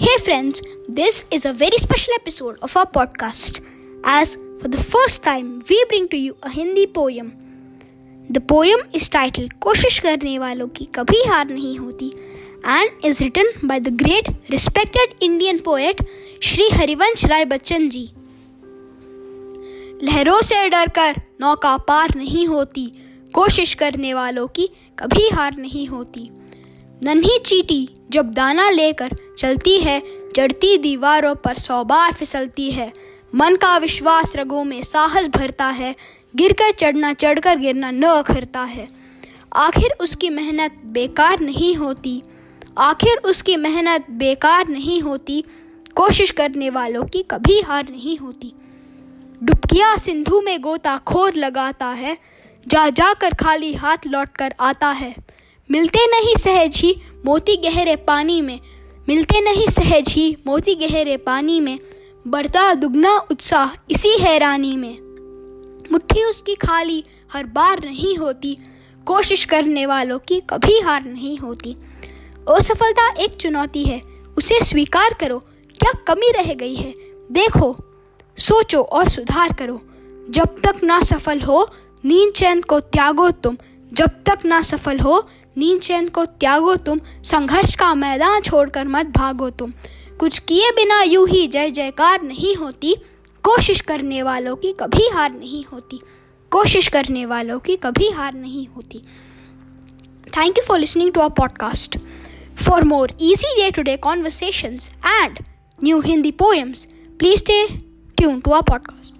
Hey friends, this is a very special episode of our podcast as for the first time we bring to you a Hindi poem. The poem is titled कोशिश करने वालों की कभी हार नहीं होती and is written by the great respected Indian poet Shri Harivansh Rai Bachchan ji लहरों से डरकर नौका पार नहीं होती कोशिश करने वालों की कभी हार नहीं होती नन्ही चीटी जब दाना लेकर चलती है चढ़ती दीवारों पर सौ बार फिसलती है। मन का विश्वास रगों में साहस भरता है, गिरकर चढ़ना, चढ़कर गिरना न अखरता है। आखिर उसकी मेहनत बेकार नहीं होती। आखिर उसकी मेहनत बेकार नहीं होती। कोशिश करने वालों की कभी हार नहीं होती। डुबकिया सिंधु में गोता खोर लगाता है, जा जाकर खाली हाथ लौट कर आता है। मिलते नहीं सहज ही मोती गहरे पानी में, मिलते नहीं सहज ही मोती गहरे पानी में, बढ़ता दुगना उत्साह इसी हैरानी में। मुट्ठी उसकी खाली, हर बार नहीं होती, कोशिश करने वालों की कभी हार नहीं होती। असफलता एक चुनौती है, उसे स्वीकार करो, क्या कमी रह गई है? देखो, सोचो और सुधार करो। जब तक ना सफल हो, नींद चैन को त्यागो तुम, जब तक ना सफल हो नींद चैन को त्यागो तुम, संघर्ष का मैदान छोड़कर मत भागो तुम। कुछ किए बिना यूँ ही जय जयकार नहीं होती। कोशिश करने वालों की कभी हार नहीं होती। कोशिश करने वालों की कभी हार नहीं होती। Thank you for listening to a podcast for more easy day to day conversations and new Hindi poems please stay tune to a podcast